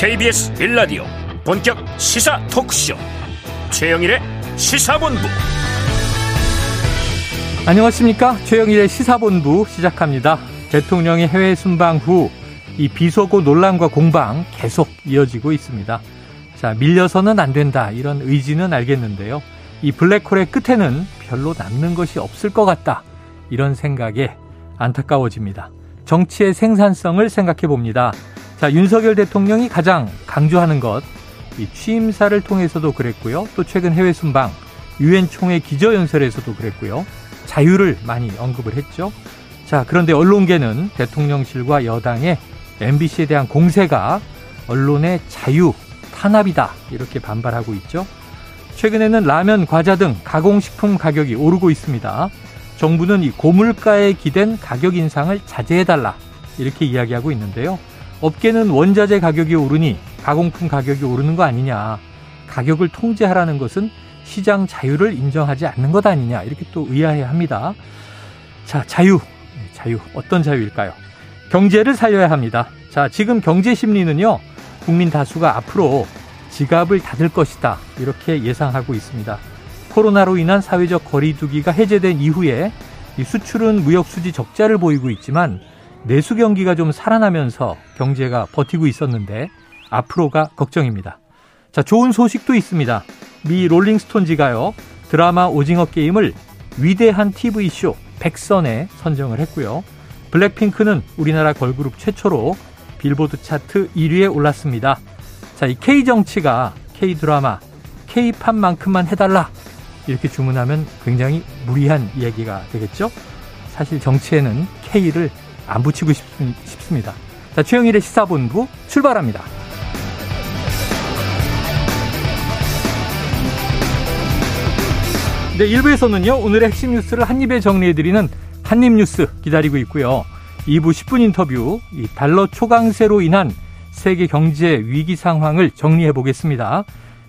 KBS 빌라디오 본격 시사 토크쇼. 최영일의 시사본부. 안녕하십니까? 최영일의 시사본부 시작합니다. 대통령의 해외 순방 후 이 비속어 논란과 공방 계속 이어지고 있습니다. 자 밀려서는 안 된다 이런 의지는 알겠는데요. 이 블랙홀의 끝에는 별로 남는 것이 없을 것 같다 이런 생각에 안타까워집니다. 정치의 생산성을 생각해 봅니다 자, 윤석열 대통령이 가장 강조하는 것, 이 취임사를 통해서도 그랬고요. 또 최근 해외 순방, 유엔 총회 기저연설에서도 그랬고요. 자유를 많이 언급을 했죠. 자, 그런데 언론계는 대통령실과 여당의 MBC에 대한 공세가 언론의 자유 탄압이다. 이렇게 반발하고 있죠. 최근에는 라면, 과자 등 가공식품 가격이 오르고 있습니다. 정부는 이 고물가에 기댄 가격 인상을 자제해달라. 이렇게 이야기하고 있는데요. 업계는 원자재 가격이 오르니 가공품 가격이 오르는 거 아니냐. 가격을 통제하라는 것은 시장 자유를 인정하지 않는 것 아니냐. 이렇게 또 의아해 합니다. 자, 자유. 자유. 어떤 자유일까요? 경제를 살려야 합니다. 자, 지금 경제 심리는요. 국민 다수가 앞으로 지갑을 닫을 것이다. 이렇게 예상하고 있습니다. 코로나로 인한 사회적 거리두기가 해제된 이후에 수출은 무역 수지 적자를 보이고 있지만 내수 경기가 좀 살아나면서 경제가 버티고 있었는데 앞으로가 걱정입니다. 자, 좋은 소식도 있습니다. 미 롤링스톤지가요. 드라마 오징어 게임을 위대한 TV쇼 백선에 선정을 했고요. 블랙핑크는 우리나라 걸그룹 최초로 빌보드 차트 1위에 올랐습니다. 자, 이 K 정치가 K 드라마, K 팝만큼만 해달라 이렇게 주문하면 굉장히 무리한 이야기가 되겠죠. 사실 정치에는 K를 안 붙이고 싶, 습니다 자, 최영일의 시사본부 출발합니다. 네, 1부에서는요, 오늘의 핵심 뉴스를 한입에 정리해드리는 한입뉴스 기다리고 있고요. 2부 10분 인터뷰, 이 달러 초강세로 인한 세계 경제 위기 상황을 정리해 보겠습니다.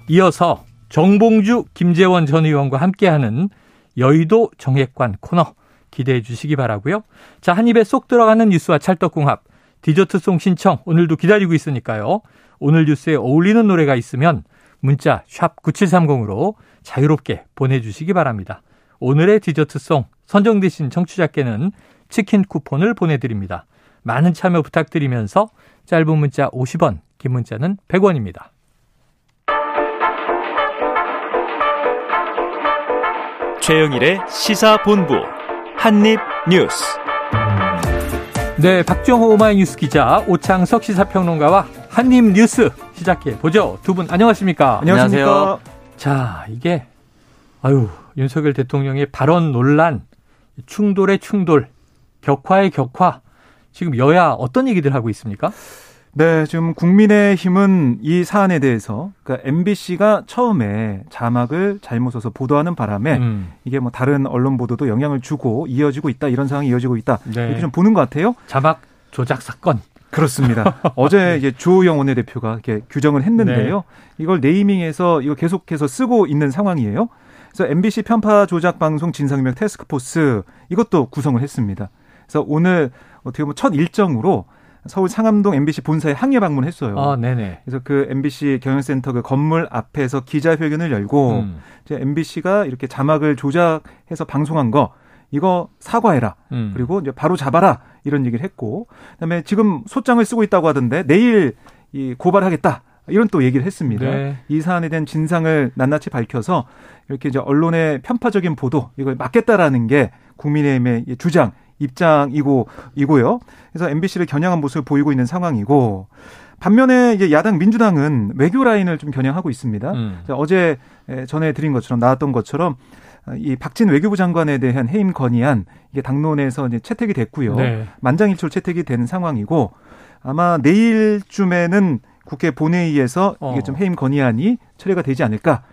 이어서 정봉주, 김재원 전 의원과 함께하는 여의도 정액관 코너 기대해 주시기 바라고요. 자, 한 입에 쏙 들어가는 뉴스와 찰떡궁합, 디저트송 신청 오늘도 기다리고 있으니까요. 오늘 뉴스에 어울리는 노래가 있으면 문자 샵 9730으로 자유롭게 보내주시기 바랍니다. 오늘의 디저트송 선정되신 청취자께는 치킨 쿠폰을 보내드립니다. 많은 참여 부탁드리면서 짧은 문자 50원, 긴 문자는 100원입니다. 최영일의 시사본부 한입뉴스. 네, 박정호 오마이뉴스 기자, 오창석 시사평론가와 한입뉴스 시작해 보죠. 두 분 안녕하십니까? 안녕하세요. 자, 이게 아유 윤석열 대통령의 발언 논란, 충돌의 충돌, 격화의 격화. 지금 여야 어떤 얘기들 하고 있습니까? 네, 지금 국민의힘은 이 사안에 대해서 그러니까 MBC가 처음에 자막을 잘못 써서 보도하는 바람에 음. 이게 뭐 다른 언론 보도도 영향을 주고 이어지고 있다 이런 상황이 이어지고 있다 네. 이렇게 좀 보는 것 같아요. 자막 조작 사건. 그렇습니다. 어제 이제 주호영 원내대표가 이렇게 규정을 했는데요. 네. 이걸 네이밍해서 이거 계속해서 쓰고 있는 상황이에요. 그래서 MBC 편파 조작 방송 진상명 테스크포스 이것도 구성을 했습니다. 그래서 오늘 어떻게 보면 첫 일정으로 서울 상암동 MBC 본사에 항의 방문했어요. 아, 네네. 그래서 그 MBC 경영센터 그 건물 앞에서 기자회견을 열고 음. 이제 MBC가 이렇게 자막을 조작해서 방송한 거 이거 사과해라. 음. 그리고 이제 바로 잡아라. 이런 얘기를 했고 그다음에 지금 소장을 쓰고 있다고 하던데 내일 이 고발하겠다. 이런 또 얘기를 했습니다. 네. 이 사안에 대한 진상을 낱낱이 밝혀서 이렇게 이제 언론의 편파적인 보도 이걸 막겠다라는 게 국민의힘의 주장 입장이고 이고요. 그래서 MBC를 겨냥한 모습을 보이고 있는 상황이고 반면에 이제 야당 민주당은 외교 라인을 좀 겨냥하고 있습니다. 음. 어제 전해드린 것처럼 나왔던 것처럼 이 박진 외교부 장관에 대한 해임 건의안 이게 당론에서 이제 채택이 됐고요. 네. 만장일치로 채택이 된 상황이고 아마 내일쯤에는 국회 본회의에서 이게 어. 좀 해임 건의안이 처리가 되지 않을까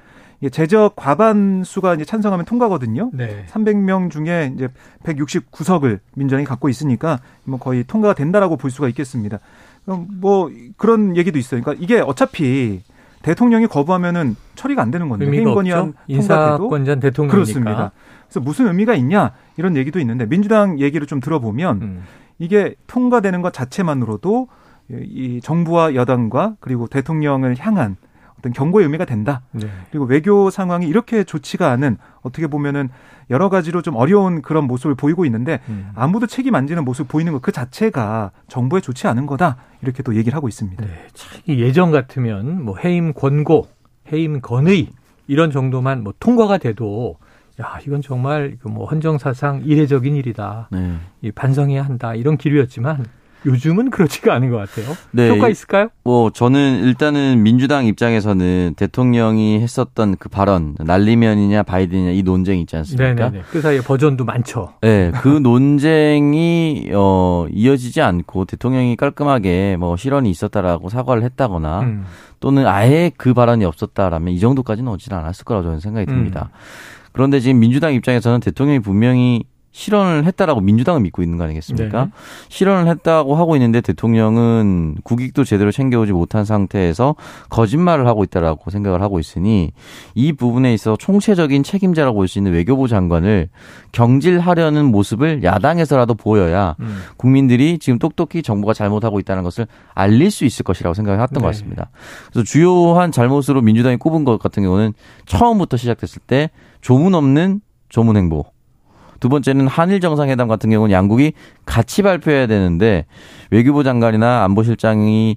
제적 과반수가 이제 찬성하면 통과거든요. 네. 300명 중에 이제 169석을 민주당이 갖고 있으니까 뭐 거의 통과가 된다라고 볼 수가 있겠습니다. 뭐 그런 얘기도 있어요. 그러니까 이게 어차피 대통령이 거부하면은 처리가 안 되는 건데 해임건의안 인사권자 대통령이니까 그렇습니다. 그래서 무슨 의미가 있냐 이런 얘기도 있는데 민주당 얘기를 좀 들어보면 음. 이게 통과되는 것 자체만으로도 이 정부와 여당과 그리고 대통령을 향한 어떤 경고의 의미가 된다. 네. 그리고 외교 상황이 이렇게 좋지가 않은 어떻게 보면은 여러 가지로 좀 어려운 그런 모습을 보이고 있는데 음. 아무도 책임 안 지는 모습 보이는 것 그 자체가 정부에 좋지 않은 거다. 이렇게 또 얘기를 하고 있습니다. 네. 예전 같으면 뭐 해임 권고, 해임 건의 이런 정도만 뭐 통과가 돼도 야, 이건 정말 뭐 헌정사상 이례적인 일이다. 네. 반성해야 한다. 이런 기류였지만 요즘은 그렇지가 않은 것 같아요. 네. 효과 있을까요? 뭐 저는 일단은 민주당 입장에서는 대통령이 했었던 그 발언 날리면이냐 바이든이냐 이 논쟁이 있지 않습니까? 네네네. 그 사이에 버전도 많죠. 네, 그 논쟁이 어 이어지지 않고 대통령이 깔끔하게 뭐 실언이 있었다라고 사과를 했다거나 음. 또는 아예 그 발언이 없었다라면 이 정도까지는 오지는 않았을 거라고 저는 생각이 듭니다. 음. 그런데 지금 민주당 입장에서는 대통령이 분명히 실언을 했다라고 민주당은 믿고 있는 거 아니겠습니까? 네. 실언을 했다고 하고 있는데 대통령은 국익도 제대로 챙겨오지 못한 상태에서 거짓말을 하고 있다라고 생각을 하고 있으니 이 부분에 있어 총체적인 책임자라고 볼 수 있는 외교부 장관을 경질하려는 모습을 야당에서라도 보여야 음. 국민들이 지금 똑똑히 정부가 잘못하고 있다는 것을 알릴 수 있을 것이라고 생각을 했던 네. 것 같습니다. 그래서 주요한 잘못으로 민주당이 꼽은 것 같은 경우는 처음부터 시작됐을 때 조문 없는 조문 행보. 두 번째는 한일 정상회담 같은 경우는 양국이 같이 발표해야 되는데 외교부 장관이나 안보실장이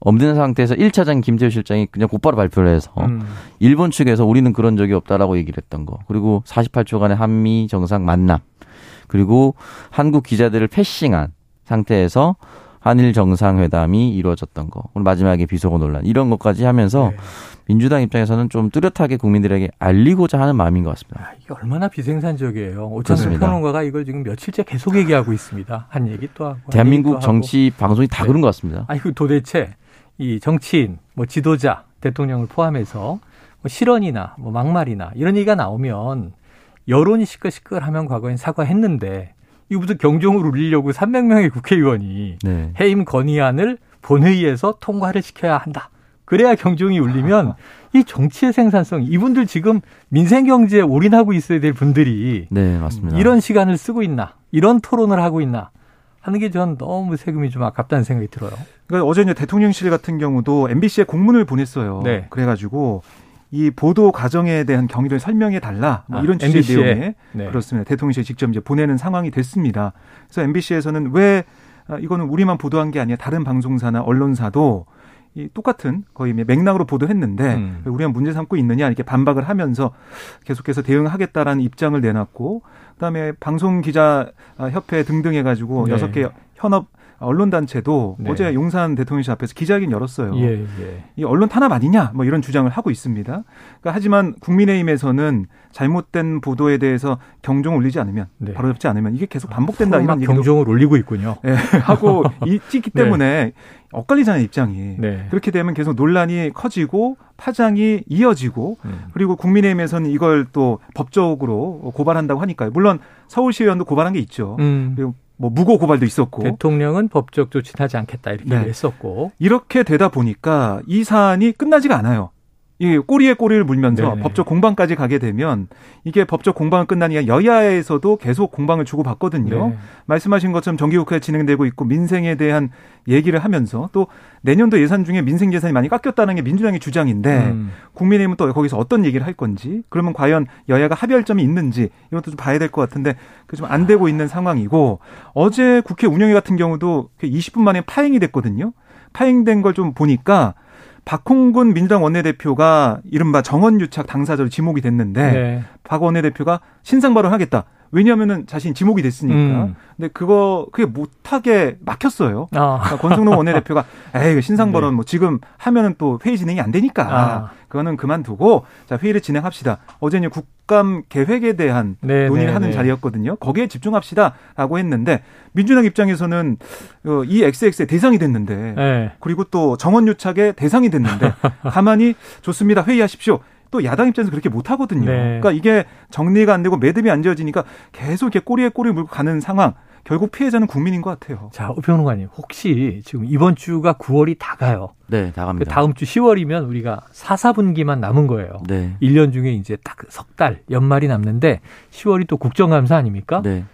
없는 상태에서 1차장 김재우 실장이 그냥 곧바로 발표를 해서 음. 일본 측에서 우리는 그런 적이 없다라고 얘기를 했던 거. 그리고 48초간의 한미 정상 만남. 그리고 한국 기자들을 패싱한 상태에서 한일 정상회담이 이루어졌던 거. 오늘 마지막에 비속어 논란 이런 것까지 하면서 네. 민주당 입장에서는 좀 뚜렷하게 국민들에게 알리고자 하는 마음인 것 같습니다. 아, 이게 얼마나 비생산적이에요. 오찬수 평론가가 이걸 지금 며칠째 계속 얘기하고 있습니다. 한 얘기 또 하고. 대한민국 정치 하고. 방송이 다 네. 그런 것 같습니다. 아니 그 도대체 이 정치인, 뭐 지도자, 대통령을 포함해서 뭐 실언이나 뭐 막말이나 이런 얘기가 나오면 여론이 시끌시끌하면 과거엔 사과했는데 이거 무슨 경종을 울리려고 300명의 국회의원이 네. 해임 건의안을 본회의에서 통과를 시켜야 한다. 그래야 경종이 울리면 이 정치의 생산성 이분들 지금 민생 경제에 올인하고 있어야 될 분들이 네, 맞습니다. 이런 시간을 쓰고 있나 이런 토론을 하고 있나 하는 게 전 너무 세금이 좀 아깝다는 생각이 들어요. 그러니까 어제 이제 대통령실 같은 경우도 MBC에 공문을 보냈어요. 네. 그래가지고 이 보도 과정에 대한 경위를 설명해 달라 뭐 아, 이런 취지의 내용에 네. 그렇습니다. 대통령실 직접 이제 보내는 상황이 됐습니다. 그래서 MBC에서는 왜 아, 이거는 우리만 보도한 게 아니라 다른 방송사나 언론사도 이 똑같은 거의 맥락으로 보도했는데 음. 우리가 문제 삼고 있느냐 이렇게 반박을 하면서 계속해서 대응하겠다라는 입장을 내놨고 그다음에 방송 기자 협회 등등 해가지고 네. 여섯 네. 개 현업 언론 단체도 네. 어제 용산 대통령실 앞에서 기자회견 열었어요. 예, 예. 이 언론 탄압 아니냐 뭐 이런 주장을 하고 있습니다. 그러니까 하지만 국민의힘에서는 잘못된 보도에 대해서 경종을 울리지 않으면 네. 바로 잡지 않으면 이게 계속 반복된다 이런 얘기도 경종을 울리고 있군요. 네, 하고 있기 네. 때문에 엇갈리잖아요 입장이. 네. 그렇게 되면 계속 논란이 커지고 파장이 이어지고 음. 그리고 국민의힘에서는 이걸 또 법적으로 고발한다고 하니까요. 물론 서울시의원도 고발한 게 있죠. 음. 그리고 뭐 무고 고발도 있었고 대통령은 법적 조치는 하지 않겠다 이렇게 네. 했었고 이렇게 되다 보니까 이 사안이 끝나지가 않아요. 이 꼬리에 꼬리를 물면서 네네. 법적 공방까지 가게 되면 이게 법적 공방은 끝나니까 여야에서도 계속 공방을 주고받거든요. 네. 말씀하신 것처럼 정기국회가 진행되고 있고 민생에 대한 얘기를 하면서 또 내년도 예산 중에 민생 예산이 많이 깎였다는 게 민주당의 주장인데 음. 국민의힘은 또 거기서 어떤 얘기를 할 건지 그러면 과연 여야가 합의할 점이 있는지 이것도 좀 봐야 될 것 같은데 그 좀 안 되고 있는 상황이고 어제 국회 운영위 같은 경우도 20분 만에 파행이 됐거든요. 파행된 걸 좀 보니까 박홍근 민주당 원내대표가 이른바 정원유착 당사자로 지목이 됐는데 네. 박 원내대표가 신상 발언하겠다. 왜냐하면은 자신 지목이 됐으니까. 음. 근데 그거 그게 못하게 막혔어요. 아. 그러니까 권성동 원내대표가 에이 신상 발언 네. 뭐 지금 하면은 또 회의 진행이 안 되니까 아. 그거는 그만두고 자 회의를 진행합시다. 어제는 국감 계획에 대한 네, 논의를 네, 하는 네. 자리였거든요. 거기에 집중합시다라고 했는데 민주당 입장에서는 어, 이 XX의 대상이 됐는데 네. 그리고 또 정원 유착의 대상이 됐는데 가만히 좋습니다 회의하십시오. 또 야당 입장에서 그렇게 못 하거든요. 네. 그러니까 이게 정리가 안 되고 매듭이 안 지어지니까 계속 이렇게 꼬리에 꼬리 물고 가는 상황. 결국 피해자는 국민인 것 같아요. 자, 오평론가님, 혹시 지금 이번 주가 9월이 다 가요. 네, 다 갑니다. 그 다음 주 10월이면 우리가 4, 4분기만 남은 거예요. 네. 1년 중에 이제 딱 석 달, 연말이 남는데 10월이 또 국정감사 아닙니까? 네.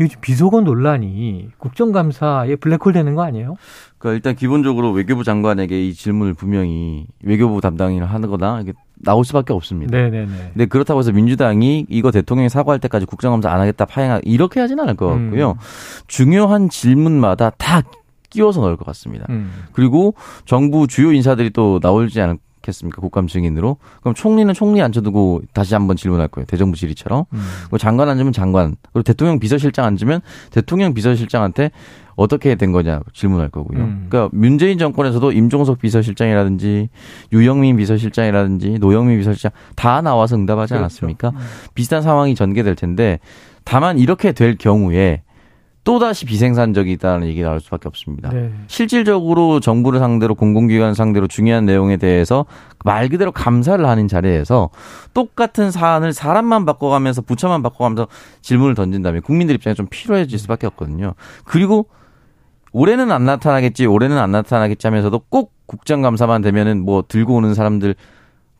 이거 비속어 논란이 국정감사에 블랙홀 되는 거 아니에요? 그러니까 일단 기본적으로 외교부 장관에게 이 질문을 분명히 외교부 담당인을 하거나 이게 나올 수밖에 없습니다. 네네네. 근데 그렇다고 해서 민주당이 이거 대통령이 사과할 때까지 국정감사 안 하겠다 파행하 이렇게 하진 않을 것 같고요. 음. 중요한 질문마다 다 끼워서 넣을 것 같습니다. 음. 그리고 정부 주요 인사들이 또 나올지 않을 겠습니까 국감 증인으로 그럼 총리는 총리 앉혀두고 다시 한번 질문할 거예요 대정부 질의처럼 음. 그리고 장관 앉으면 장관 그리고 대통령 비서실장 앉으면 대통령 비서실장한테 어떻게 된 거냐 질문할 거고요. 음. 그러니까 문재인 정권에서도 임종석 비서실장이라든지 유영민 비서실장이라든지 노영민 비서실장 다 나와서 응답하지 그렇죠. 않았습니까? 음. 비슷한 상황이 전개될 텐데 다만 이렇게 될 경우에 또다시 비생산적이다는 얘기 나올 수밖에 없습니다. 네. 실질적으로 정부를 상대로 공공기관 상대로 중요한 내용에 대해서 말 그대로 감사를 하는 자리에서 똑같은 사안을 사람만 바꿔가면서 부처만 바꿔가면서 질문을 던진다면 국민들 입장에 좀 필요해질 수밖에 없거든요. 그리고 올해는 안 나타나겠지, 올해는 안 나타나겠지 하면서도 꼭 국정감사만 되면은 뭐 들고 오는 사람들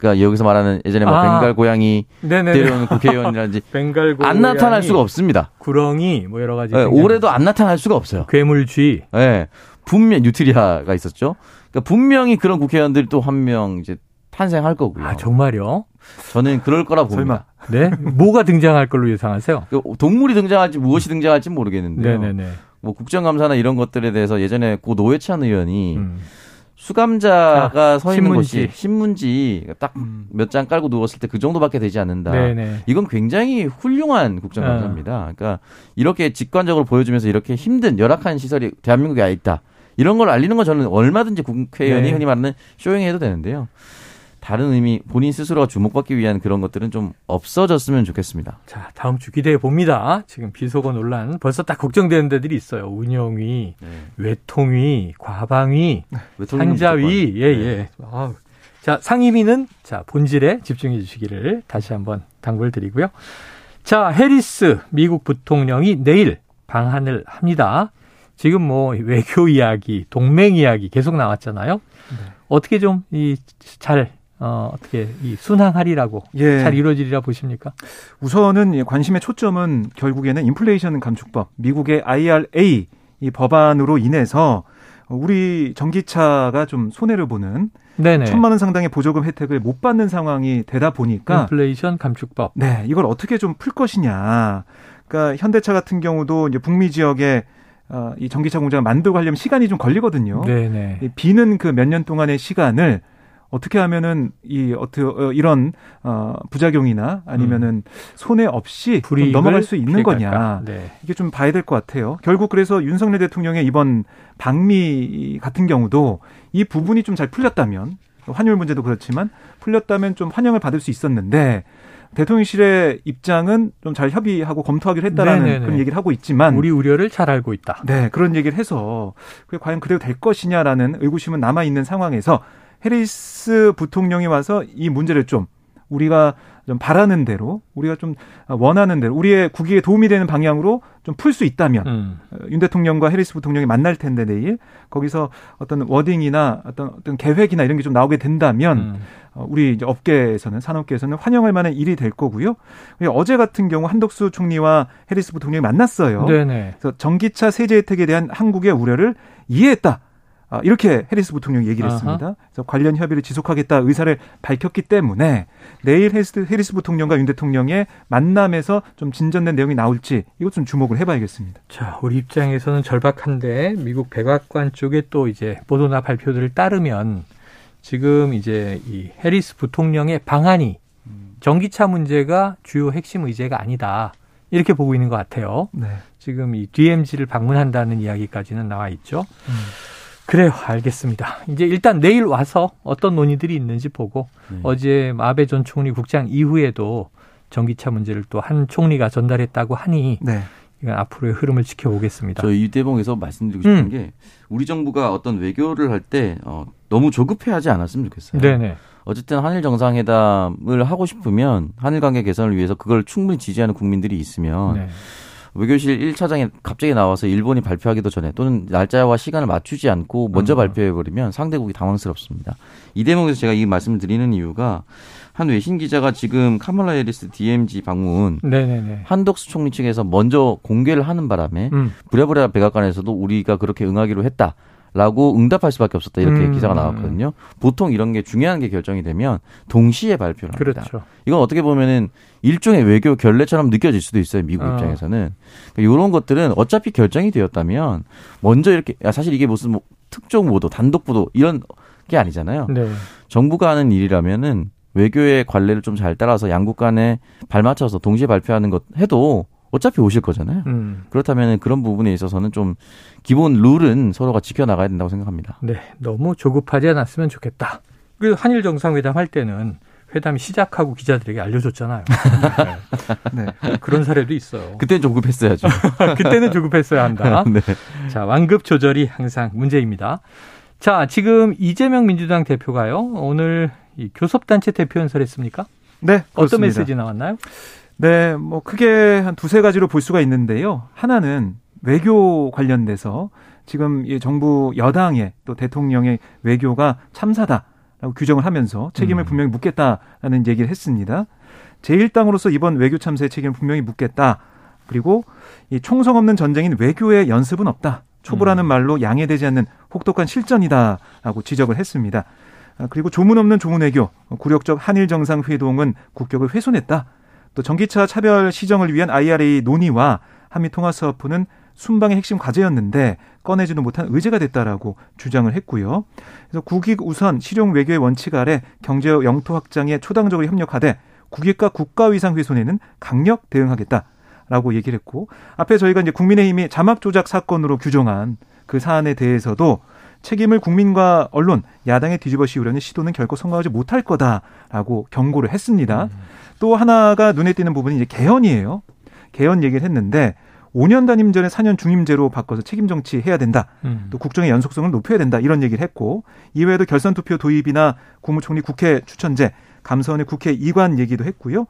그러니까 여기서 말하는 예전에 뭐 아. 벵갈 고양이 데려오는 국회의원이라든지 bengal 안 나타날 수가 없습니다. 구렁이 뭐 여러 가지 네, 올해도 안 나타날 수가 없어요. 괴물쥐. 네. 분명 뉴트리아가 있었죠. 그러니까 분명히 그런 국회의원들이 또 한 명 이제 탄생할 거고요. 아 정말요? 저는 그럴 거라 봅니다. 설마. 네? 뭐가 등장할 걸로 예상하세요? 그 동물이 등장할지 무엇이 등장할지 모르겠는데요. 네네네. 뭐 국정감사나 이런 것들에 대해서 예전에 고 노회찬 의원이 음. 수감자가 아, 서 있는 신문지. 곳이 신문지 딱 몇장 음. 깔고 누웠을 때 그 정도밖에 되지 않는다. 네네. 이건 굉장히 훌륭한 국정감사입니다. 아. 그러니까 이렇게 직관적으로 보여주면서 이렇게 힘든 열악한 시설이 대한민국에 있다. 이런 걸 알리는 건 저는 얼마든지 국회의원이 네. 흔히 말하는 showing 해도 되는데요. 다른 의미 본인 스스로가 주목받기 위한 그런 것들은 좀 없어졌으면 좋겠습니다. 자 다음 주 기대해 봅니다. 지금 비속어 논란 벌써 딱 걱정되는 데들이 있어요. 운영위, 네. 외통위, 과방위, 네, 산자위, 예예. 네. 예. 아, 자 상임위는 자 본질에 집중해 주시기를 다시 한번 당부를 드리고요. 자 해리스 미국 부통령이 내일 방한을 합니다. 지금 뭐 외교 이야기, 동맹 이야기 계속 나왔잖아요. 네. 어떻게 좀 이 잘 어, 어떻게 이 순항하리라고 예. 잘 이루어지리라 보십니까? 우선은 관심의 초점은 결국에는 인플레이션 감축법, 미국의 IRA 이 법안으로 인해서 우리 전기차가 좀 손해를 보는 네네. 천만 원 상당의 보조금 혜택을 못 받는 상황이 되다 보니까 인플레이션 감축법. 네, 이걸 어떻게 좀 풀 것이냐. 그러니까 현대차 같은 경우도 이제 북미 지역에 어, 이 전기차 공장을 만들고 하려면 시간이 좀 걸리거든요. 네네. 비는 그 몇 년 동안의 시간을 어떻게 하면은 이 어떻게 어, 이런 어 부작용이나 아니면은 음. 손해 없이 좀 넘어갈 수 있는 거냐 네. 이게 좀 봐야 될 것 같아요. 결국 그래서 윤석열 대통령의 이번 방미 같은 경우도 이 부분이 좀 잘 풀렸다면 환율 문제도 그렇지만 풀렸다면 좀 환영을 받을 수 있었는데 대통령실의 입장은 좀 잘 협의하고 검토하기로 했다라는 네네네. 그런 얘기를 하고 있지만 우리 우려를 잘 알고 있다. 네, 그런 얘기를 해서 그게 과연 그대로 될 것이냐라는 의구심은 남아 있는 상황에서 해리스 부통령이 와서 이 문제를 좀 우리가 좀 바라는 대로 우리가 좀 원하는 대로 우리의 국익에 도움이 되는 방향으로 좀 풀 수 있다면 음. 윤 대통령과 해리스 부통령이 만날 텐데 내일 거기서 어떤 wording이나 어떤 어떤 계획이나 이런 게 좀 나오게 된다면 음. 어, 우리 이제 업계에서는 산업계에서는 환영할 만한 일이 될 거고요. 어제 같은 경우 한덕수 총리와 해리스 부통령이 만났어요. 네네. 그래서 전기차 세제 혜택에 대한 한국의 우려를 이해했다. 아, 이렇게 해리스 부통령이 얘기를 했습니다. 그래서 관련 협의를 지속하겠다 의사를 밝혔기 때문에 내일 해리스, 해리스 부통령과 윤 대통령의 만남에서 좀 진전된 내용이 나올지 이것 좀 주목을 해봐야겠습니다. 자, 우리 입장에서는 절박한데 미국 백악관 쪽에 또 이제 보도나 발표들을 따르면 지금 이제 이 해리스 부통령의 방안이 전기차 문제가 주요 핵심 의제가 아니다. 이렇게 보고 있는 것 같아요. 네. 지금 이 DMZ를 방문한다는 이야기까지는 나와 있죠. 음. 그래요. 알겠습니다. 이제 일단 내일 와서 어떤 논의들이 있는지 보고 네. 어제 아베 전 총리 국장 이후에도 전기차 문제를 또 한 총리가 전달했다고 하니 네. 이건 앞으로의 흐름을 지켜보겠습니다. 저 이 대목에서 말씀드리고 싶은 음. 게 우리 정부가 어떤 외교를 할 때 어, 너무 조급해하지 않았으면 좋겠어요. 네네. 어쨌든 한일 정상회담을 하고 싶으면 한일 관계 개선을 위해서 그걸 충분히 지지하는 국민들이 있으면 네. 외교실 1차장에 갑자기 나와서 일본이 발표하기도 전에 또는 날짜와 시간을 맞추지 않고 먼저 음. 발표해버리면 상대국이 당황스럽습니다. 이 대목에서 제가 이 말씀을 드리는 이유가 한 외신 기자가 지금 카멀라 해리스 DMZ 방문 네네네. 한덕수 총리 측에서 먼저 공개를 하는 바람에 음. 부랴부랴 백악관에서도 우리가 그렇게 응하기로 했다. 라고 응답할 수밖에 없었다 이렇게 음. 기사가 나왔거든요. 보통 이런 게 중요한 게 결정이 되면 동시에 발표를 합니다. 그렇죠. 이건 어떻게 보면은 일종의 외교 결례처럼 느껴질 수도 있어요. 미국 어. 입장에서는 그러니까 이런 것들은 어차피 결정이 되었다면 먼저 이렇게 사실 이게 무슨 뭐 특종 보도, 단독 보도 이런 게 아니잖아요. 네. 정부가 하는 일이라면은 외교의 관례를 좀 잘 따라서 양국 간에 발맞춰서 동시에 발표하는 것 해도 어차피 오실 거잖아요. 음. 그렇다면 그런 부분에 있어서는 좀 기본 룰은 서로가 지켜나가야 된다고 생각합니다. 네, 너무 조급하지 않았으면 좋겠다. 그 한일 정상회담 할 때는 회담이 시작하고 기자들에게 알려줬잖아요. 네. 네. 그런 사례도 있어요. 그때는 조급했어야죠. 그때는 조급했어야 한다. 네. 자, 완급 조절이 항상 문제입니다. 자, 지금 이재명 민주당 대표가요. 오늘 이 교섭단체 대표 연설했습니까? 네. 그렇습니다. 어떤 메시지 나왔나요? 네, 뭐 크게 한 두세 가지로 볼 수가 있는데요. 하나는 외교 관련돼서 지금 이 정부 여당의 또 대통령의 외교가 참사다라고 규정을 하면서 책임을 음. 분명히 묻겠다라는 얘기를 했습니다. 제1당으로서 이번 외교 참사의 책임을 분명히 묻겠다. 그리고 이 총성 없는 전쟁인 외교의 연습은 없다. 초보라는 음. 말로 양해되지 않는 혹독한 실전이다라고 지적을 했습니다. 아, 그리고 조문 없는 조문 외교, 굴욕적 한일 정상 회동은 국격을 훼손했다. 또 전기차 차별 시정을 위한 IRA 논의와 한미 통화 사업부는 순방의 핵심 과제였는데 꺼내지도 못한 의제가 됐다라고 주장을 했고요. 그래서 국익 우선 실용 외교의 원칙 아래 경제 영토 확장에 초당적으로 협력하되 국익과 국가 위상 훼손에는 강력 대응하겠다. 라고 얘기를 했고 앞에 저희가 이제 국민의힘이 자막 조작 사건으로 규정한 그 사안에 대해서도 책임을 국민과 언론, 야당에 뒤집어 씌우려는 시도는 결코 성공하지 못할 거다라고 경고를 했습니다. 음. 또 하나가 눈에 띄는 부분이 이제 개헌이에요. 개헌 얘기를 했는데 5년 단임 전에 4년 중임제로 바꿔서 책임 정치 해야 된다. 음. 또 국정의 연속성을 높여야 된다. 이런 얘기를 했고 이외에도 결선 투표 도입이나 국무총리 국회 추천제, 감사원의 국회 이관 얘기도 했고요.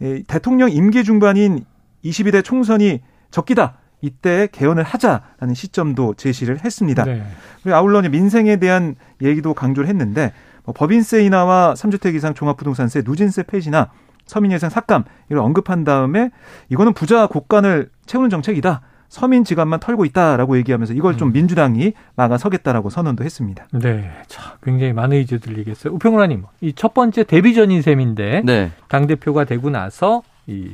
에, 대통령 임기 중반인 22대 총선이 적기다. 이때 개헌을 하자라는 시점도 제시를 했습니다. 네. 그리고 아울러 민생에 대한 얘기도 강조를 했는데 뭐 법인세 인하와 3주택 이상 종합부동산세 누진세 폐지나 서민 예산 삭감 이걸 언급한 다음에 이거는 부자 곳간을 채우는 정책이다. 서민 지갑만 털고 있다라고 얘기하면서 이걸 좀 음. 민주당이 막아서겠다라고 선언도 했습니다. 네. 자, 굉장히 많은 의제 들리겠어요. 우평론님, 이 첫 번째 데뷔전인 셈인데 네. 당대표가 되고 나서 이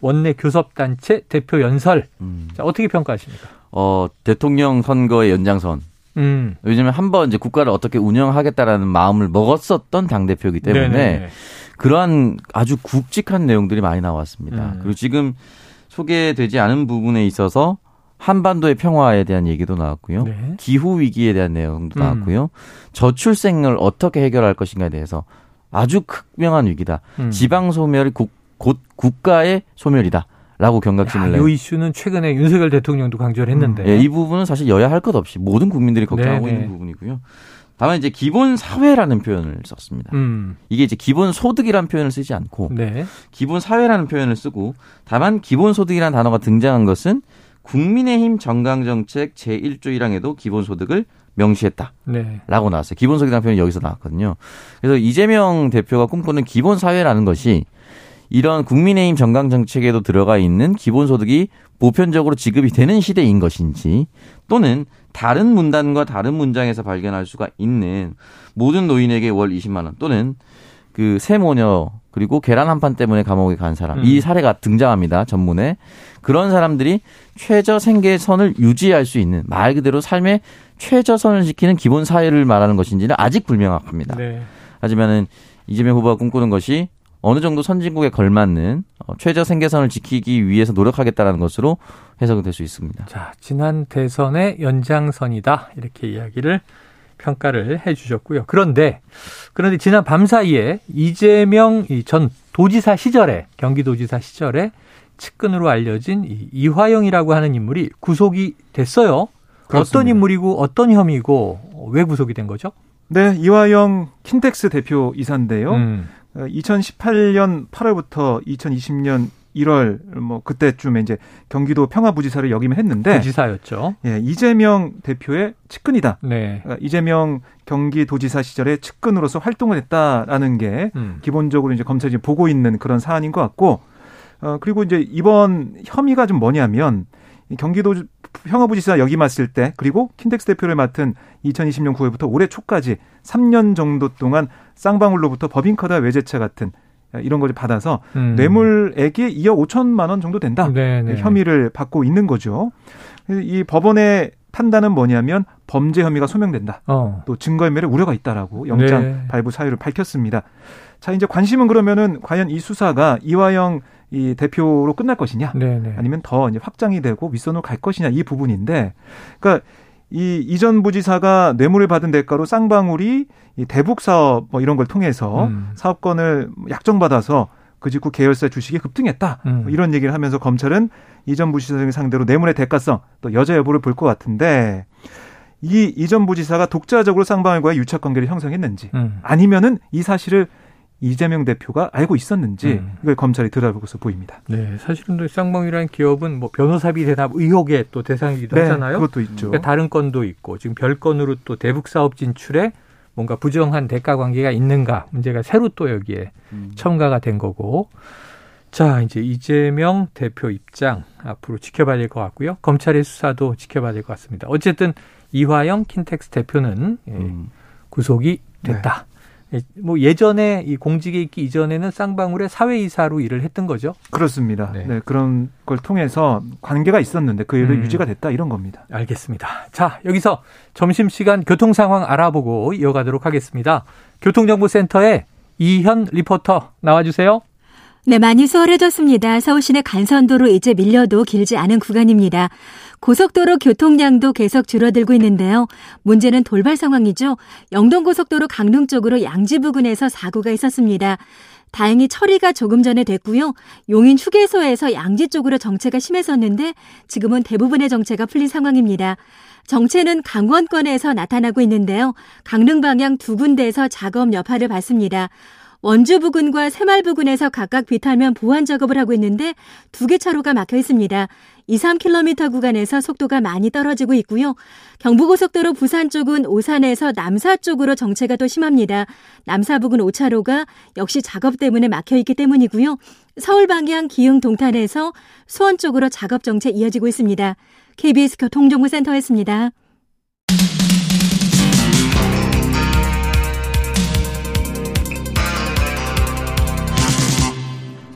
원내 교섭단체 대표 연설. 음. 자, 어떻게 평가하십니까? 어, 대통령 선거의 연장선. 음. 요즘에 한번 이제 국가를 어떻게 운영하겠다라는 마음을 먹었었던 당대표이기 때문에 네네. 그러한 아주 굵직한 내용들이 많이 나왔습니다. 음. 그리고 지금 소개되지 않은 부분에 있어서 한반도의 평화에 대한 얘기도 나왔고요. 네. 기후 위기에 대한 내용도 음. 나왔고요. 저출생을 어떻게 해결할 것인가에 대해서 아주 극명한 위기다. 음. 지방 소멸이 국, 곧 국가의 소멸이다. 라고 경각심을 내요. 이 이슈는 최근에 윤석열 대통령도 강조를 했는데. 음. 예, 이 부분은 사실 여야 할 것 없이 모든 국민들이 걱정하고 네네. 있는 부분이고요. 다만 이제 기본 사회라는 표현을 썼습니다. 음. 이게 이제 기본 소득이라는 표현을 쓰지 않고 네. 기본 사회라는 표현을 쓰고 다만 기본 소득이라는 단어가 등장한 것은 국민의힘 정강정책 제1조 1항에도 기본 소득을 명시했다. 네. 라고 나왔어요. 기본 소득이라는 표현이 여기서 나왔거든요. 그래서 이재명 대표가 꿈꾸는 기본 사회라는 것이 이런 국민의힘 정강 정책에도 들어가 있는 기본소득이 보편적으로 지급이 되는 시대인 것인지 또는 다른 문단과 다른 문장에서 발견할 수가 있는 모든 노인에게 월 20만 원 또는 그 세모녀 그리고 계란 한 판 때문에 감옥에 간 사람 음. 이 사례가 등장합니다 전문에 그런 사람들이 최저 생계선을 유지할 수 있는 말 그대로 삶의 최저선을 지키는 기본 사회를 말하는 것인지는 아직 불명확합니다. 네. 하지만은 이재명 후보가 꿈꾸는 것이 어느 정도 선진국에 걸맞는 어, 최저 생계선을 지키기 위해서 노력하겠다라는 것으로 해석이 될 수 있습니다. 자, 지난 대선의 연장선이다. 이렇게 이야기를 평가를 해 주셨고요. 그런데 그런데 지난 밤 사이에 이재명 전 도지사 시절에 경기도지사 시절에 측근으로 알려진 이 이화영이라고 하는 인물이 구속이 됐어요. 그렇습니다. 어떤 인물이고 어떤 혐의고 왜 구속이 된 거죠? 네, 이화영 킨텍스 대표 이사인데요. 음. 2018년 어, 8월부터 2020년 1월 뭐 그때쯤에 이제 경기도 평화부지사를 역임을 했는데 부지사였죠. 예, 이재명 대표의 측근이다. 네. 그러니까 이재명 경기도지사 시절에 측근으로서 활동을 했다라는 게 음. 기본적으로 이제 검찰이 보고 있는 그런 사안인 것 같고 어 그리고 이제 이번 혐의가 좀 뭐냐면 경기도 평화부지사 역임했을 때 그리고 킨텍스 대표를 맡은 2020년 9월부터 올해 초까지 3년 정도 동안 쌍방울로부터 법인카드 외제차 같은 이런 걸 받아서 음. 뇌물액이 2억 5천만 원 정도 된다. 네네. 네. 혐의를 받고 있는 거죠. 이 법원의 판단은 뭐냐면 범죄 혐의가 소명된다. 어. 또 증거인멸에 우려가 있다라고 영장 네. 발부 사유를 밝혔습니다. 자, 이제 관심은 그러면은 과연 이 수사가 이화영 이 대표로 끝날 것이냐, 네네. 네. 아니면 더 이제 확장이 되고 윗선으로 갈 것이냐 이 부분인데, 그러니까 이 이전 부지사가 뇌물을 받은 대가로 쌍방울이 이 대북 사업 뭐 이런 걸 통해서 음. 사업권을 약정받아서 그 직후 계열사 주식이 급등했다. 음. 뭐 이런 얘기를 하면서 검찰은 이전 부지사 상대로 뇌물의 대가성 또 여자 여부를 볼 것 같은데 이 이전 부지사가 독자적으로 쌍방울과의 유착 관계를 형성했는지 음. 아니면은 이 사실을 이재명 대표가 알고 있었는지 음. 이걸 검찰이 들어보고서 보입니다. 네, 사실은 쌍방이라는 기업은 뭐 변호사비 대납 의혹의 또 대상이기도 네, 하잖아요. 그것도 있죠. 그러니까 다른 건도 있고 지금 별건으로 또 대북 사업 진출에 뭔가 부정한 대가 관계가 있는가 문제가 새로 또 여기에 음. 첨가가 된 거고. 자, 이제 이재명 대표 입장 앞으로 지켜봐야 될 것 같고요. 검찰의 수사도 지켜봐야 될 것 같습니다. 어쨌든 이화영 킨텍스 대표는 예, 음. 구속이 됐다. 네. 예, 뭐 예전에 이 공직에 있기 이전에는 쌍방울의 사회이사로 일을 했던 거죠. 그렇습니다. 네. 네 그런 걸 통해서 관계가 있었는데 그 일을 음. 유지가 됐다 이런 겁니다. 알겠습니다. 자, 여기서 점심시간 교통 상황 알아보고 이어가도록 하겠습니다. 교통정보센터에 이현 리포터 나와주세요. 네, 많이 수월해졌습니다. 서울 시내 간선도로 이제 밀려도 길지 않은 구간입니다. 고속도로 교통량도 계속 줄어들고 있는데요. 문제는 돌발 상황이죠. 영동고속도로 강릉 쪽으로 양지 부근에서 사고가 있었습니다. 다행히 처리가 조금 전에 됐고요. 용인 휴게소에서 양지 쪽으로 정체가 심했었는데 지금은 대부분의 정체가 풀린 상황입니다. 정체는 강원권에서 나타나고 있는데요. 강릉 방향 두 군데에서 작업 여파를 받습니다. 원주 부근과 새말 부근에서 각각 비탈면 보완 작업을 하고 있는데 두 개 차로가 막혀 있습니다. 2, 3km 구간에서 속도가 많이 떨어지고 있고요. 경부고속도로 부산 쪽은 오산에서 남사 쪽으로 정체가 더 심합니다. 남사 부근 5차로가 역시 작업 때문에 막혀 있기 때문이고요. 서울 방향 기흥 동탄에서 수원 쪽으로 작업 정체 이어지고 있습니다. KBS 교통정보센터였습니다.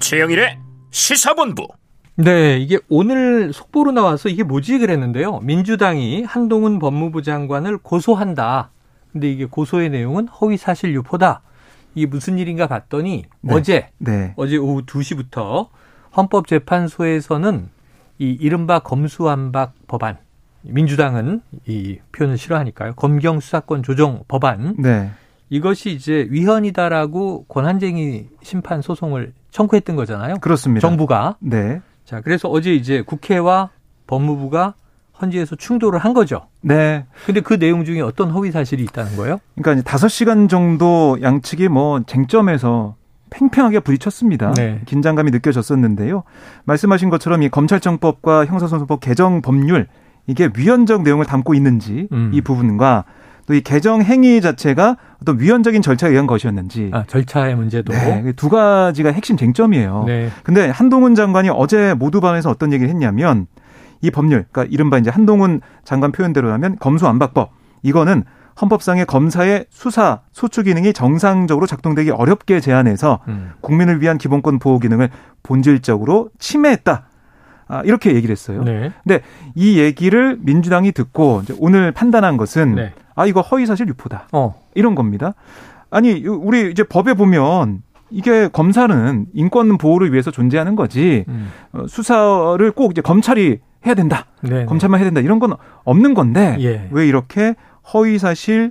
최영일의 시사본부. 네, 이게 오늘 속보로 나와서 이게 뭐지 그랬는데요. 민주당이 한동훈 법무부 장관을 고소한다. 근데 이게 고소의 내용은 허위 사실 유포다. 이게 무슨 일인가 봤더니 네. 어제 네. 어제 오후 2시부터 헌법재판소에서는 이 이른바 검수완박 법안 민주당은 이 표현을 싫어하니까요. 검경 수사권 조정 법안 네. 이것이 이제 위헌이다라고 권한쟁의 심판 소송을 청구했던 거잖아요. 그렇습니다. 정부가. 네. 자, 그래서 어제 이제 국회와 법무부가 헌지에서 충돌을 한 거죠. 네. 근데 그 내용 중에 어떤 허위 사실이 있다는 거예요? 그러니까 이제 5시간 정도 양측이 뭐 쟁점에서 팽팽하게 부딪혔습니다. 네. 긴장감이 느껴졌었는데요. 말씀하신 것처럼 이 검찰청법과 형사소송법 개정 법률 이게 위헌적 내용을 담고 있는지 음. 이 부분과 또 이 개정 행위 자체가 어떤 위헌적인 절차에 의한 것이었는지. 아, 절차의 문제도. 네, 두 가지가 핵심 쟁점이에요. 네. 근데 한동훈 장관이 어제 모두반에서 어떤 얘기를 했냐면 이 법률, 그러니까 이른바 이제 한동훈 장관 표현대로라면 검수안박법 이거는 헌법상의 검사의 수사 소추 기능이 정상적으로 작동되기 어렵게 제한해서 음. 국민을 위한 기본권 보호 기능을 본질적으로 침해했다. 아, 이렇게 얘기를 했어요. 네. 근데 이 얘기를 민주당이 듣고 오늘 판단한 것은 네. 아 이거 허위 사실 유포다. 어. 이런 겁니다. 아니 우리 이제 법에 보면 이게 검사는 인권 보호를 위해서 존재하는 거지 음. 어, 수사를 꼭 이제 검찰이 해야 된다. 네네. 검찰만 해야 된다. 이런 건 없는 건데 예. 왜 이렇게 허위 사실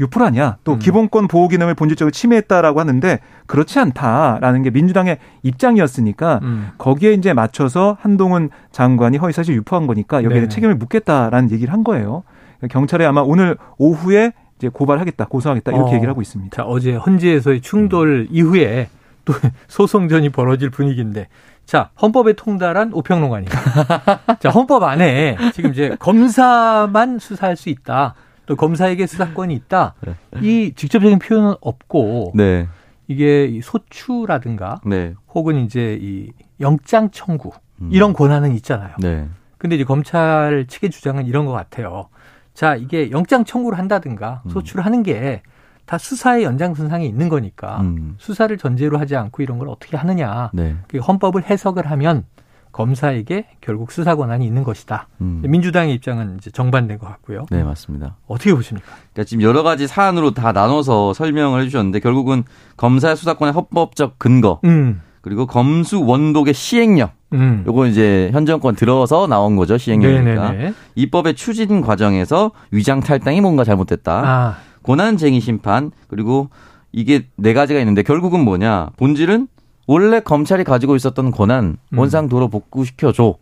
유포라냐 또 음. 기본권 보호 기능을 본질적으로 침해했다라고 하는데 그렇지 않다라는 게 민주당의 입장이었으니까 음. 거기에 이제 맞춰서 한동훈 장관이 허위사실 유포한 거니까 여기에 네. 책임을 묻겠다라는 얘기를 한 거예요. 경찰에 아마 오늘 오후에 이제 고발하겠다, 고소하겠다 이렇게 어. 얘기를 하고 있습니다. 자 어제 헌지에서의 충돌 음. 이후에 또 소송전이 벌어질 분위기인데 자, 헌법에 통달한 오평론가입니다. 자, 헌법 안에 지금 이제 검사만 수사할 수 있다. 또 검사에게 수사권이 있다. 네. 이 직접적인 표현은 없고 네. 이게 소추라든가 네. 혹은 이제 이 영장 청구 음. 이런 권한은 있잖아요. 네. 근데 이제 검찰 측의 주장은 이런 것 같아요. 자, 이게 영장 청구를 한다든가 음. 소추를 하는 게 다 수사의 연장선상에 있는 거니까 음. 수사를 전제로 하지 않고 이런 걸 어떻게 하느냐. 네. 헌법을 해석을 하면 검사에게 결국 수사 권한이 있는 것이다. 음. 민주당의 입장은 이제 정반대인 것 같고요. 네, 맞습니다. 어떻게 보십니까? 그러니까 지금 여러 가지 사안으로 다 나눠서 설명을 해주셨는데 결국은 검사의 수사권의 헌법적 근거, 음. 그리고 검수 원독의 시행령. 음. 요거 이제 현 정권 들어서 나온 거죠 시행령이니까 네네네. 입법의 추진 과정에서 위장 탈당이 뭔가 잘못됐다. 아. 고난쟁의 심판 그리고 이게 네 가지가 있는데 결국은 뭐냐 본질은 원래 검찰이 가지고 있었던 권한 음. 원상 도로 복구시켜 줘.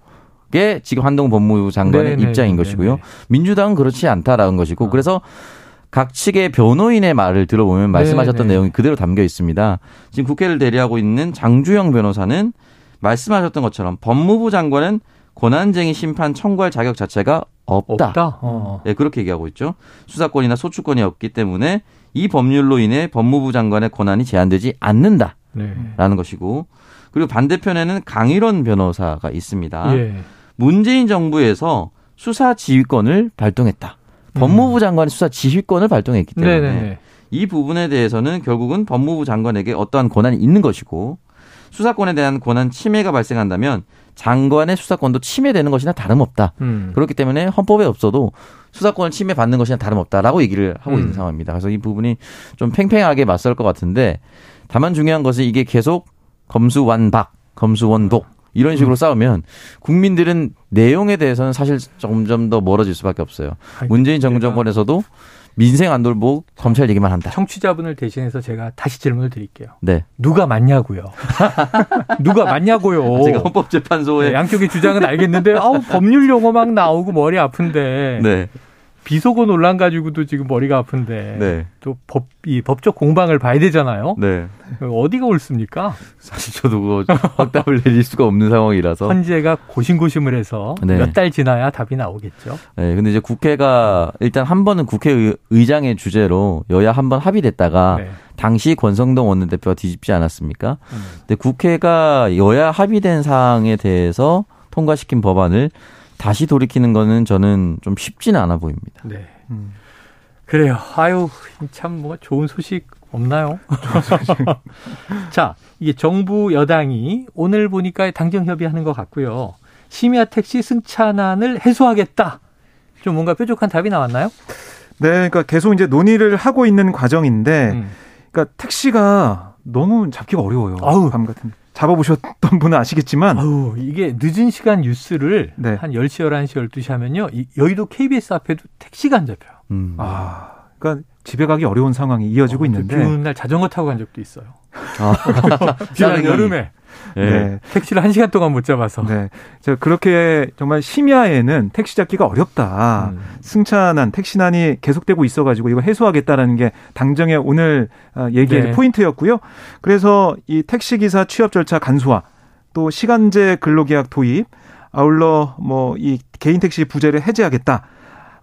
게 지금 한동 법무부 장관의 네네. 입장인 것이고요. 네네. 민주당은 그렇지 않다라는 것이고 어. 그래서 각 측의 변호인의 말을 들어보면 말씀하셨던 네네. 내용이 그대로 담겨 있습니다. 지금 국회를 대리하고 있는 장주영 변호사는 말씀하셨던 것처럼 법무부 장관은 권한쟁의 심판 청구할 자격 자체가 없다. 없다? 어. 네, 그렇게 얘기하고 있죠. 수사권이나 소추권이 없기 때문에 이 법률로 인해 법무부 장관의 권한이 제한되지 않는다. 네. 라는 것이고 그리고 반대편에는 강일원 변호사가 있습니다. 예. 문재인 정부에서 수사 지휘권을 발동했다. 음. 법무부 장관의 수사 지휘권을 발동했기 때문에 네네. 이 부분에 대해서는 결국은 법무부 장관에게 어떠한 권한이 있는 것이고 수사권에 대한 권한 침해가 발생한다면 장관의 수사권도 침해되는 것이나 다름없다. 음. 그렇기 때문에 헌법에 없어도 수사권을 침해받는 것이나 다름없다라고 얘기를 하고 음. 있는 상황입니다. 그래서 이 부분이 좀 팽팽하게 맞설 것 같은데 다만 중요한 것은 이게 계속 검수완박, 검수원독 이런 식으로 음. 싸우면 국민들은 내용에 대해서는 사실 점점 더 멀어질 수밖에 없어요. 문재인 정권에서도 민생 안 돌보고 검찰 얘기만 한다. 청취자분을 대신해서 제가 다시 질문을 드릴게요. 네. 누가 맞냐고요? 누가 맞냐고요? 제가 헌법재판소에 네, 양쪽의 주장은 알겠는데 아우 법률 용어 막 나오고 머리 아픈데. 네. 비속어 논란 가지고도 지금 머리가 아픈데 네. 또 법, 이 법적 공방을 봐야 되잖아요. 네. 어디가 옳습니까? 사실 저도 그 확답을 내릴 수가 없는 상황이라서 헌재가 고심고심을 해서 네. 몇달 지나야 답이 나오겠죠. 네. 근데 이제 국회가 일단 한 번은 국회의장의 주제로 여야 한 번 합의됐다가 네. 당시 권성동 원내대표가 뒤집지 않았습니까? 음. 근데 국회가 여야 합의된 사항에 대해서 통과시킨 법안을 다시 돌이키는 거는 저는 좀 쉽지는 않아 보입니다. 네. 음. 그래요. 아유, 참 뭐 좋은 소식 없나요? 자, 이게 정부 여당이 오늘 보니까 당정 협의하는 것 같고요. 심야 택시 승차난을 해소하겠다. 좀 뭔가 뾰족한 답이 나왔나요? 네, 그러니까 계속 이제 논의를 하고 있는 과정인데, 음. 그러니까 택시가 너무 잡기가 어려워요. 아우. 밤 같은. 잡아보셨던 분은 아시겠지만 아우, 이게 늦은 시간 뉴스를 네. 한 10시, 11시, 12시 하면요. 이, 여의도 KBS 앞에도 택시가 안 잡혀요. 음. 아, 그러니까 집에 가기 어려운 상황이 이어지고 어, 있는데 비 오는 날 자전거 타고 간 적도 있어요. 아. 비 오는 여름에. 네. 네. 택시를 한 시간 동안 못 잡아서. 네. 저 그렇게 정말 심야에는 택시 잡기가 어렵다. 음. 승차난, 택시난이 계속되고 있어가지고 이거 해소하겠다라는 게 당정의 오늘 어, 얘기의 네. 포인트였고요. 그래서 이 택시 기사 취업 절차 간소화, 또 시간제 근로계약 도입, 아울러 뭐 이 개인 택시 부재를 해제하겠다.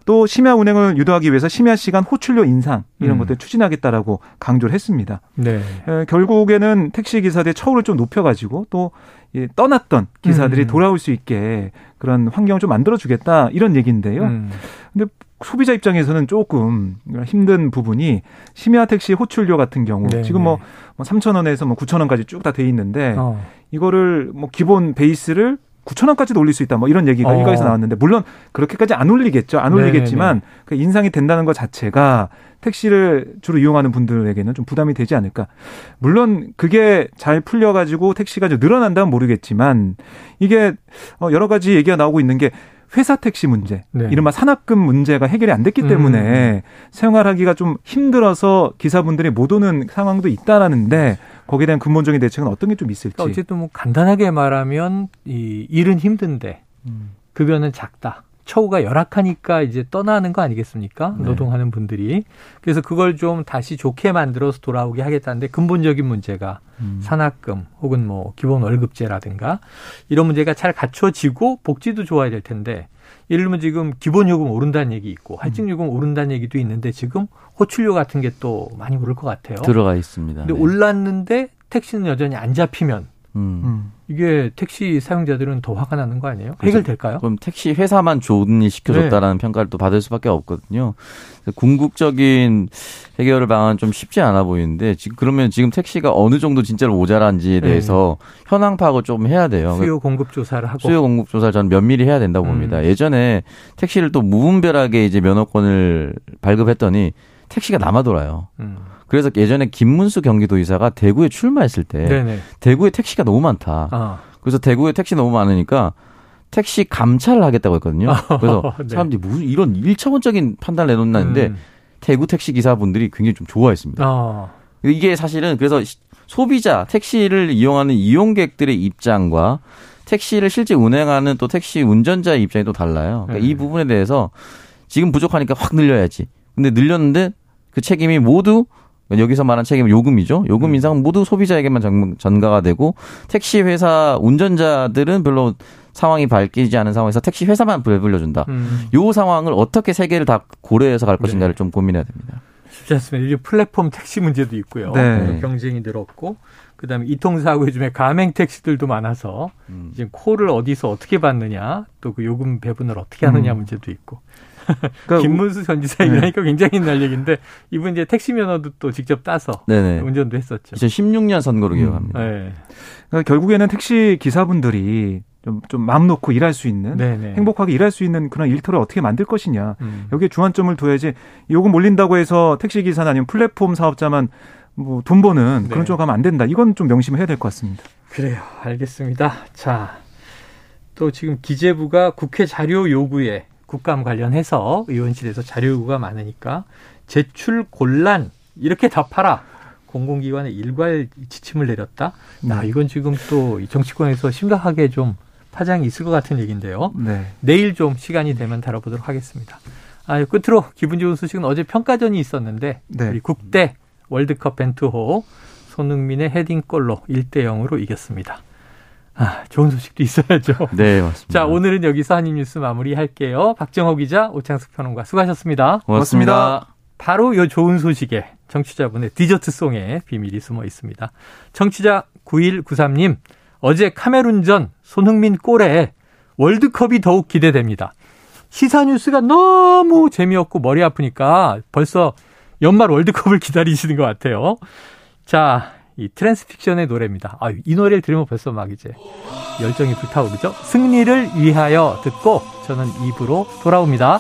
또 심야 운행을 유도하기 위해서 심야 시간 호출료 인상 이런 음. 것들 추진하겠다라고 강조를 했습니다. 네. 에, 결국에는 택시 기사들의 처우를 좀 높여가지고 또 예, 떠났던 기사들이 음. 돌아올 수 있게 그런 환경을 좀 만들어주겠다 이런 얘기인데요. 음. 근데 소비자 입장에서는 조금 힘든 부분이 심야 택시 호출료 같은 경우 네, 지금 뭐, 뭐 3천 원에서 뭐 9천 원까지 쭉 다 돼 있는데 어. 이거를 뭐 기본 베이스를 9천 원까지도 올릴 수 있다. 뭐 이런 얘기가 어. 일각에서 나왔는데 물론 그렇게까지 안 올리겠죠. 안 올리겠지만 그 인상이 된다는 것 자체가 택시를 주로 이용하는 분들에게는 좀 부담이 되지 않을까. 물론 그게 잘 풀려가지고 택시가 좀 늘어난다면 모르겠지만 이게 어, 여러 가지 얘기가 나오고 있는 게 회사 택시 문제, 네. 이른바 산학금 문제가 해결이 안 됐기 때문에 음. 생활하기가 좀 힘들어서 기사분들이 못 오는 상황도 있다라는데 거기에 대한 근본적인 대책은 어떤 게 좀 있을지. 그러니까 어쨌든 뭐 간단하게 말하면 이 일은 힘든데 음. 급여는 작다. 처우가 열악하니까 이제 떠나는 거 아니겠습니까? 네. 노동하는 분들이. 그래서 그걸 좀 다시 좋게 만들어서 돌아오게 하겠다는데 근본적인 문제가 음. 산학금 혹은 뭐 기본 월급제라든가 이런 문제가 잘 갖춰지고 복지도 좋아야 될 텐데 예를 들면 지금 기본 요금 오른다는 얘기 있고 할증 요금 오른다는 얘기도 있는데 지금 호출료 같은 게 또 많이 오를 것 같아요. 들어가 있습니다. 근데 네. 올랐는데 택시는 여전히 안 잡히면 음. 음. 이게 택시 사용자들은 더 화가 나는 거 아니에요? 해결될까요? 그럼 택시 회사만 좋은 일 시켜줬다라는 네. 평가를 또 받을 수밖에 없거든요. 궁극적인 해결 방안 좀 쉽지 않아 보이는데 지금 그러면 지금 택시가 어느 정도 진짜로 모자란지에 네. 대해서 네. 현황 파악을 좀 해야 돼요. 수요 공급 조사를 하고 수요 공급 조사를 저는 면밀히 해야 된다고 음. 봅니다. 예전에 택시를 또 무분별하게 이제 면허권을 발급했더니 택시가 남아 돌아요. 음. 그래서 예전에 김문수 경기도지사가 대구에 출마했을 때 네네. 대구에 택시가 너무 많다. 아. 그래서 대구에 택시 너무 많으니까 택시 감찰을 하겠다고 했거든요. 그래서 네. 사람들이 무슨 이런 일차원적인 판단을 내놓는다는데 음. 대구 택시 기사분들이 굉장히 좀 좋아했습니다. 아. 이게 사실은 그래서 소비자 택시를 이용하는 이용객들의 입장과 택시를 실제 운행하는 또 택시 운전자의 입장이 또 달라요. 그러니까 네. 이 부분에 대해서 지금 부족하니까 확 늘려야지. 근데 늘렸는데 그 책임이 모두 여기서 말한 책임은 요금이죠. 요금 음. 인상은 모두 소비자에게만 전가가 되고 택시 회사 운전자들은 별로 상황이 밝히지 않은 상황에서 택시 회사만 배불려준다. 음. 요 상황을 어떻게 세 개를 다 고려해서 갈 것인가를 네. 좀 고민해야 됩니다. 쉽지 않습니다. 이게 플랫폼 택시 문제도 있고요. 네. 경쟁이 늘었고 그다음에 이통사고 요즘에 가맹 택시들도 많아서 음. 이제 콜을 어디서 어떻게 받느냐 또 그 요금 배분을 어떻게 하느냐 음. 문제도 있고 그러니까 김문수 전 지사 얘기하니까 네. 굉장히 옛날 얘기인데 이분 이제 택시 면허도 또 직접 따서 네네. 운전도 했었죠. 2016년 선거로 음. 기억합니다. 네. 그러니까 결국에는 택시 기사분들이 좀, 좀 마음 놓고 일할 수 있는 네네. 행복하게 일할 수 있는 그런 일터를 어떻게 만들 것이냐 음. 여기에 주안점을 둬야지 요금 올린다고 해서 택시 기사나 아니면 플랫폼 사업자만 뭐 돈 버는 네. 그런 쪽으로 가면 안 된다 이건 좀 명심해야 될 것 같습니다. 그래요 알겠습니다. 자 또 지금 기재부가 국회 자료 요구에 국감 관련해서 의원실에서 자료 요구가 많으니까 제출 곤란 이렇게 답하라. 공공기관의 일괄 지침을 내렸다. 나 네. 이건 지금 또 정치권에서 심각하게 좀 파장이 있을 것 같은 얘기인데요. 네. 내일 좀 시간이 되면 다뤄보도록 하겠습니다. 아, 끝으로 기분 좋은 소식은 어제 평가전이 있었는데 네. 우리 국대 월드컵 벤투호 손흥민의 헤딩골로 1대 0으로 이겼습니다. 아, 좋은 소식도 있어야죠. 네, 맞습니다. 자, 오늘은 여기서 한입뉴스 마무리할게요. 박정호 기자, 오창숙 평론가 수고하셨습니다. 고맙습니다. 고맙습니다. 바로 요 좋은 소식에 정치자분의 디저트송에 비밀이 숨어 있습니다. 정치자 9193님, 어제 카메룬전 손흥민 골에 월드컵이 더욱 기대됩니다. 시사 뉴스가 너무 재미없고 머리 아프니까 벌써 연말 월드컵을 기다리시는 것 같아요. 자, 이 트랜스픽션의 노래입니다. 아, 이 노래를 들으면 벌써 막 이제 열정이 불타오르죠. 승리를 위하여 듣고 저는 2부로 돌아옵니다.